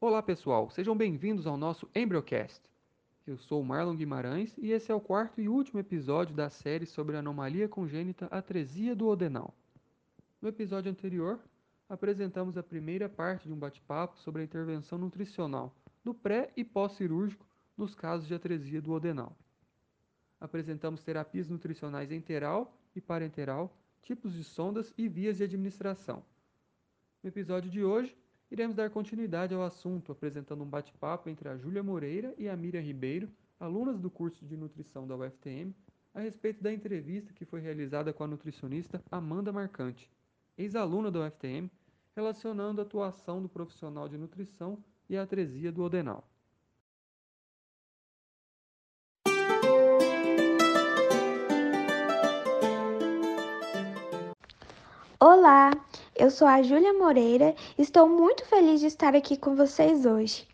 Olá pessoal, sejam bem-vindos ao nosso Embryocast. Eu sou Marlon Guimarães e esse é o quarto e último episódio da série sobre a anomalia congênita atresia do odenal. No episódio anterior, apresentamos a primeira parte de um bate-papo sobre a intervenção nutricional no pré e pós-cirúrgico nos casos de atresia do odenal. Apresentamos terapias nutricionais enteral e parenteral, tipos de sondas e vias de administração. No episódio de hoje, iremos dar continuidade ao assunto, apresentando um bate-papo entre a Júlia Moreira e a Miriam Ribeiro, alunas do curso de nutrição da UFTM, a respeito da entrevista que foi realizada com a nutricionista Amanda Marcante, ex-aluna da UFTM, relacionando a atuação do profissional de nutrição e a atresia do odenal. Olá, eu sou a Júlia Moreira e estou muito feliz de estar aqui com vocês hoje.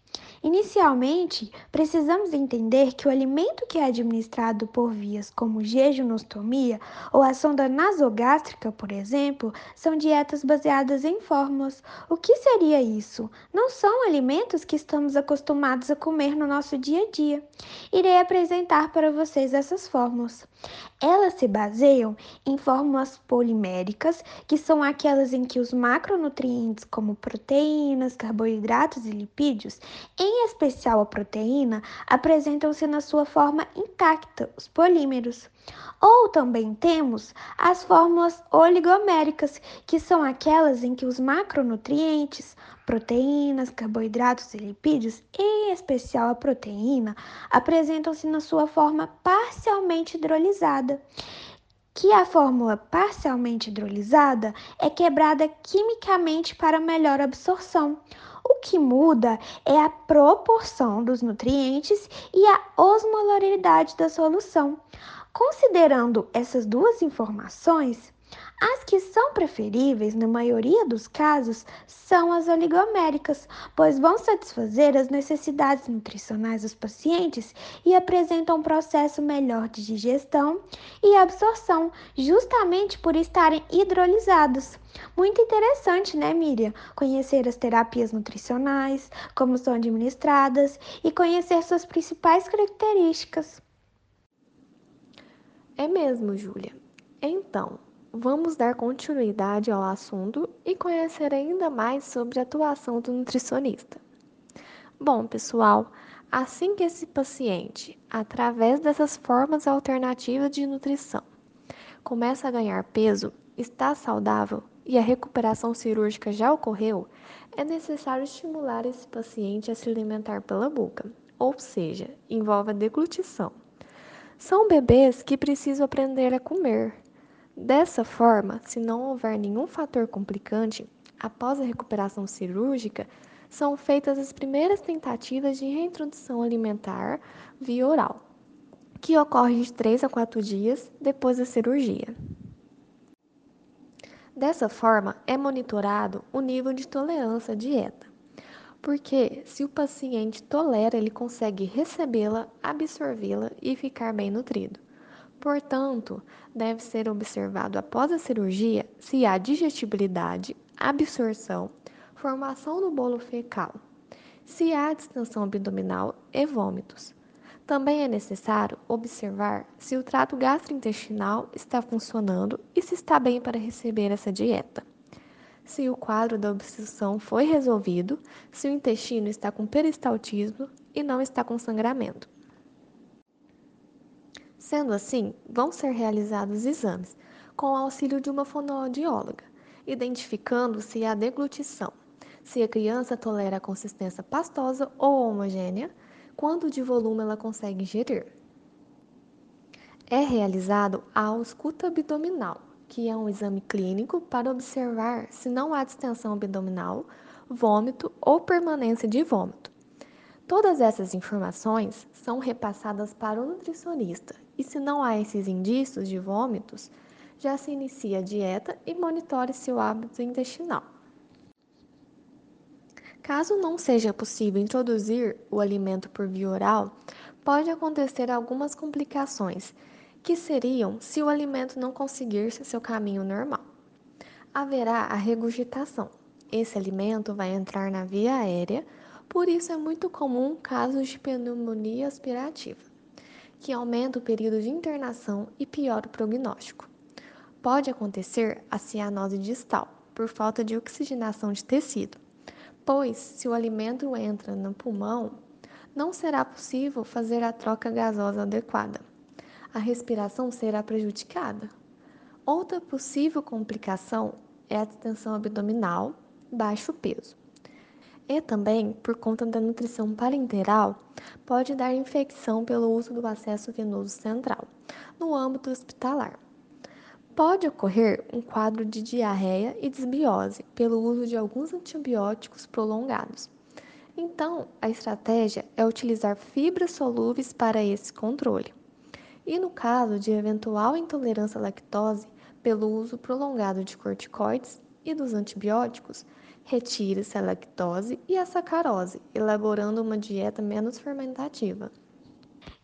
Inicialmente, precisamos entender que o alimento que é administrado por vias como jejunostomia ou a sonda nasogástrica, por exemplo, são dietas baseadas em fórmulas. O que seria isso? Não são alimentos que estamos acostumados a comer no nosso dia a dia. Irei apresentar para vocês essas fórmulas. Elas se baseiam em fórmulas poliméricas, que são aquelas em que os macronutrientes, como proteínas, carboidratos e lipídios, em especial a proteína, apresentam-se na sua forma intacta, os polímeros. Ou também temos as fórmulas oligoméricas, que são aquelas em que os macronutrientes, proteínas, carboidratos e lipídios, em especial a proteína, apresentam-se na sua forma parcialmente hidrolisada que a fórmula parcialmente hidrolisada é quebrada quimicamente para melhor absorção. O que muda é a proporção dos nutrientes e a osmolaridade da solução. Considerando essas duas informações, as que são preferíveis, na maioria dos casos, são as oligoméricas, pois vão satisfazer as necessidades nutricionais dos pacientes e apresentam um processo melhor de digestão e absorção, justamente por estarem hidrolizados. Muito interessante, né, Miriam? Conhecer as terapias nutricionais, como são administradas e conhecer suas principais características. É mesmo, Júlia. Então, vamos dar continuidade ao assunto e conhecer ainda mais sobre a atuação do nutricionista. Bom, pessoal, assim que esse paciente, através dessas formas alternativas de nutrição, começa a ganhar peso, está saudável e a recuperação cirúrgica já ocorreu, é necessário estimular esse paciente a se alimentar pela boca, ou seja, envolve a deglutição. São bebês que precisam aprender a comer, Dessa forma, se não houver nenhum fator complicante, após a recuperação cirúrgica, são feitas as primeiras tentativas de reintrodução alimentar via oral, que ocorre de 3 a 4 dias depois da cirurgia. Dessa forma, é monitorado o nível de tolerância à dieta, porque se o paciente tolera, ele consegue recebê-la, absorvê-la e ficar bem nutrido. Portanto, deve ser observado após a cirurgia se há digestibilidade, absorção, formação do bolo fecal, se há distensão abdominal e vômitos. Também é necessário observar se o trato gastrointestinal está funcionando e se está bem para receber essa dieta. Se o quadro da obstrução foi resolvido, se o intestino está com peristaltismo e não está com sangramento. Sendo assim, vão ser realizados exames com o auxílio de uma fonoaudióloga, identificando se há deglutição, se a criança tolera a consistência pastosa ou homogênea, quanto de volume ela consegue ingerir. É realizado a ausculta abdominal, que é um exame clínico para observar se não há distensão abdominal, vômito ou permanência de vômito. Todas essas informações são repassadas para o nutricionista e se não há esses indícios de vômitos, já se inicia a dieta e monitore seu hábito intestinal. Caso não seja possível introduzir o alimento por via oral, pode acontecer algumas complicações, que seriam se o alimento não conseguir seu caminho normal. Haverá a regurgitação. Esse alimento vai entrar na via aérea, Por isso é muito comum casos de pneumonia aspirativa, que aumenta o período de internação e piora o prognóstico. Pode acontecer a cianose distal, por falta de oxigenação de tecido, pois se o alimento entra no pulmão, não será possível fazer a troca gasosa adequada. A respiração será prejudicada. Outra possível complicação é a distensão abdominal, baixo peso. E também, por conta da nutrição parenteral, pode dar infecção pelo uso do acesso venoso central, no âmbito hospitalar. Pode ocorrer um quadro de diarreia e desbiose pelo uso de alguns antibióticos prolongados. Então, a estratégia é utilizar fibras solúveis para esse controle. E no caso de eventual intolerância à lactose pelo uso prolongado de corticoides e dos antibióticos, retire-se a lactose e a sacarose, elaborando uma dieta menos fermentativa.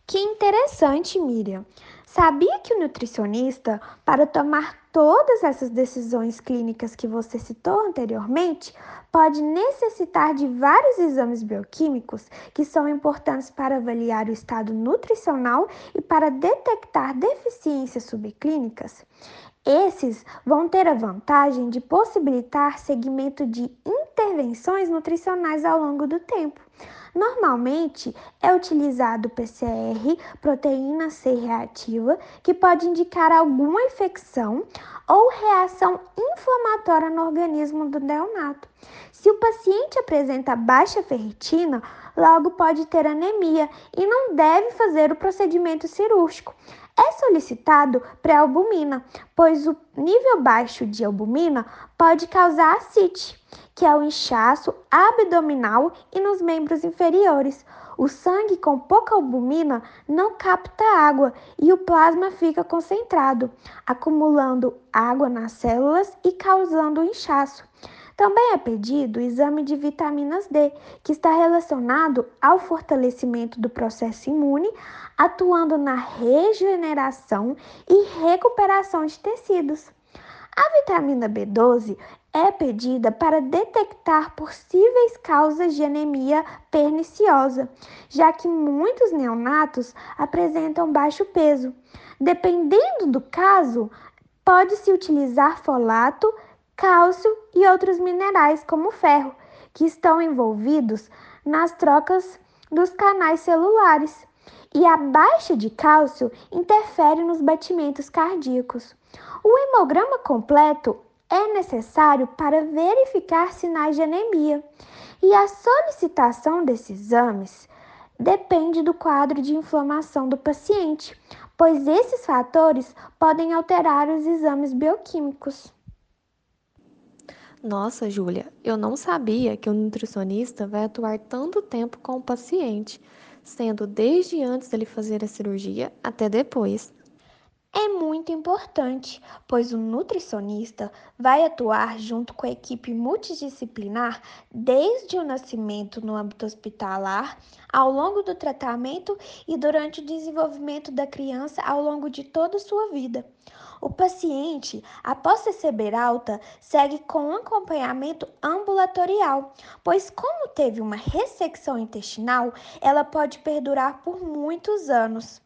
Que interessante, Miriam. Sabia que o nutricionista, para tomar todas essas decisões clínicas que você citou anteriormente, pode necessitar de vários exames bioquímicos que são importantes para avaliar o estado nutricional e para detectar deficiências subclínicas? Esses vão ter a vantagem de possibilitar segmento de intervenções nutricionais ao longo do tempo. Normalmente é utilizado PCR, proteína C reativa, que pode indicar alguma infecção ou reação inflamatória no organismo do neonato. Se o paciente apresenta baixa ferritina, logo pode ter anemia e não deve fazer o procedimento cirúrgico. É solicitado pré-albumina, pois o nível baixo de albumina pode causar ascite que é o inchaço abdominal e nos membros inferiores. O sangue com pouca albumina não capta água e o plasma fica concentrado, acumulando água nas células e causando inchaço. Também é pedido o exame de vitaminas D, que está relacionado ao fortalecimento do processo imune, atuando na regeneração e recuperação de tecidos. A vitamina B12 é pedida para detectar possíveis causas de anemia perniciosa, já que muitos neonatos apresentam baixo peso. Dependendo do caso, pode-se utilizar folato, cálcio e outros minerais, como ferro, que estão envolvidos nas trocas dos canais celulares. E a baixa de cálcio interfere nos batimentos cardíacos. O hemograma completo é necessário para verificar sinais de anemia, e a solicitação desses exames depende do quadro de inflamação do paciente, pois esses fatores podem alterar os exames bioquímicos. Nossa, Júlia, eu não sabia que o nutricionista vai atuar tanto tempo com o paciente, sendo desde antes dele fazer a cirurgia até depois é muito importante, pois o nutricionista vai atuar junto com a equipe multidisciplinar desde o nascimento no âmbito hospitalar, ao longo do tratamento e durante o desenvolvimento da criança ao longo de toda a sua vida. O paciente, após receber alta, segue com acompanhamento ambulatorial, pois, como teve uma ressecção intestinal, ela pode perdurar por muitos anos.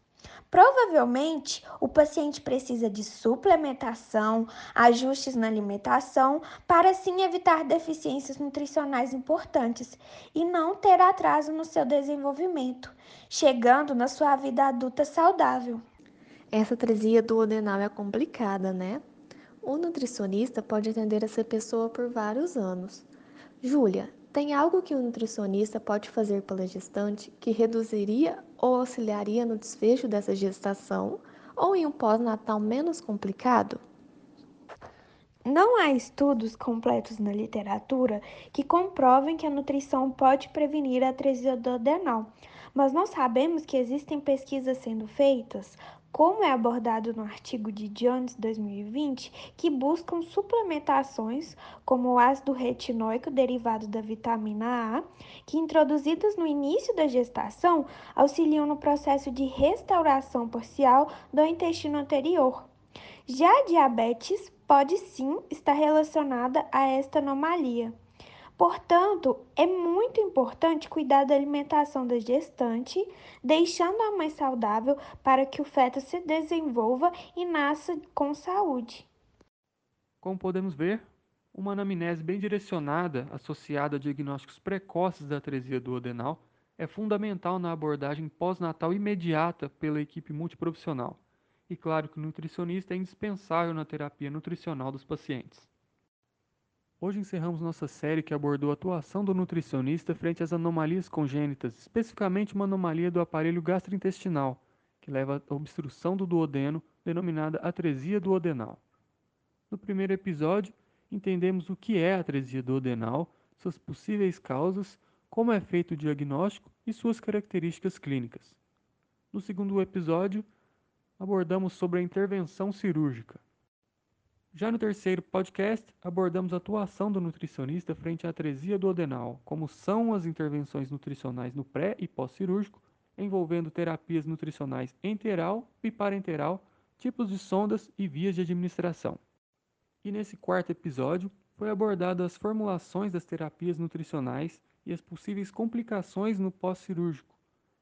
Provavelmente, o paciente precisa de suplementação, ajustes na alimentação, para assim evitar deficiências nutricionais importantes e não ter atraso no seu desenvolvimento, chegando na sua vida adulta saudável. Essa tresia duodenal é complicada, né? O nutricionista pode atender essa pessoa por vários anos. Júlia, tem algo que o nutricionista pode fazer pela gestante que reduziria ou auxiliaria no desfecho dessa gestação ou em um pós-natal menos complicado? Não há estudos completos na literatura que comprovem que a nutrição pode prevenir a atresia do adenal, mas nós sabemos que existem pesquisas sendo feitas como é abordado no artigo de Jones 2020, que buscam suplementações como o ácido retinóico derivado da vitamina A, que introduzidas no início da gestação auxiliam no processo de restauração parcial do intestino anterior. Já a diabetes pode sim estar relacionada a esta anomalia. Portanto, é muito importante cuidar da alimentação da gestante, deixando a mãe saudável para que o feto se desenvolva e nasça com saúde. Como podemos ver, uma anamnese bem direcionada, associada a diagnósticos precoces da atresia do adenal, é fundamental na abordagem pós-natal imediata pela equipe multiprofissional. E claro que o nutricionista é indispensável na terapia nutricional dos pacientes. Hoje encerramos nossa série que abordou a atuação do nutricionista frente às anomalias congênitas, especificamente uma anomalia do aparelho gastrointestinal, que leva à obstrução do duodeno, denominada atresia duodenal. No primeiro episódio, entendemos o que é atresia duodenal, suas possíveis causas, como é feito o diagnóstico e suas características clínicas. No segundo episódio, abordamos sobre a intervenção cirúrgica. Já no terceiro podcast, abordamos a atuação do nutricionista frente à atresia duodenal, como são as intervenções nutricionais no pré e pós-cirúrgico, envolvendo terapias nutricionais enteral e parenteral, tipos de sondas e vias de administração. E nesse quarto episódio, foi abordado as formulações das terapias nutricionais e as possíveis complicações no pós-cirúrgico,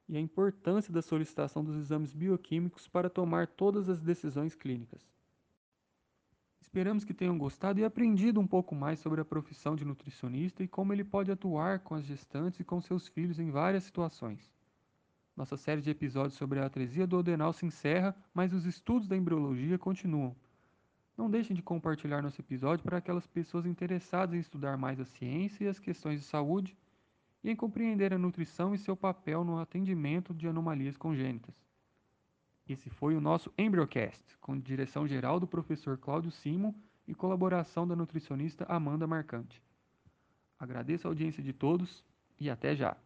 e a importância da solicitação dos exames bioquímicos para tomar todas as decisões clínicas. Esperamos que tenham gostado e aprendido um pouco mais sobre a profissão de nutricionista e como ele pode atuar com as gestantes e com seus filhos em várias situações. Nossa série de episódios sobre a atresia do adenal se encerra, mas os estudos da embriologia continuam. Não deixem de compartilhar nosso episódio para aquelas pessoas interessadas em estudar mais a ciência e as questões de saúde e em compreender a nutrição e seu papel no atendimento de anomalias congênitas. Esse foi o nosso Embryocast, com direção geral do professor Cláudio Simon e colaboração da nutricionista Amanda Marcante. Agradeço a audiência de todos e até já!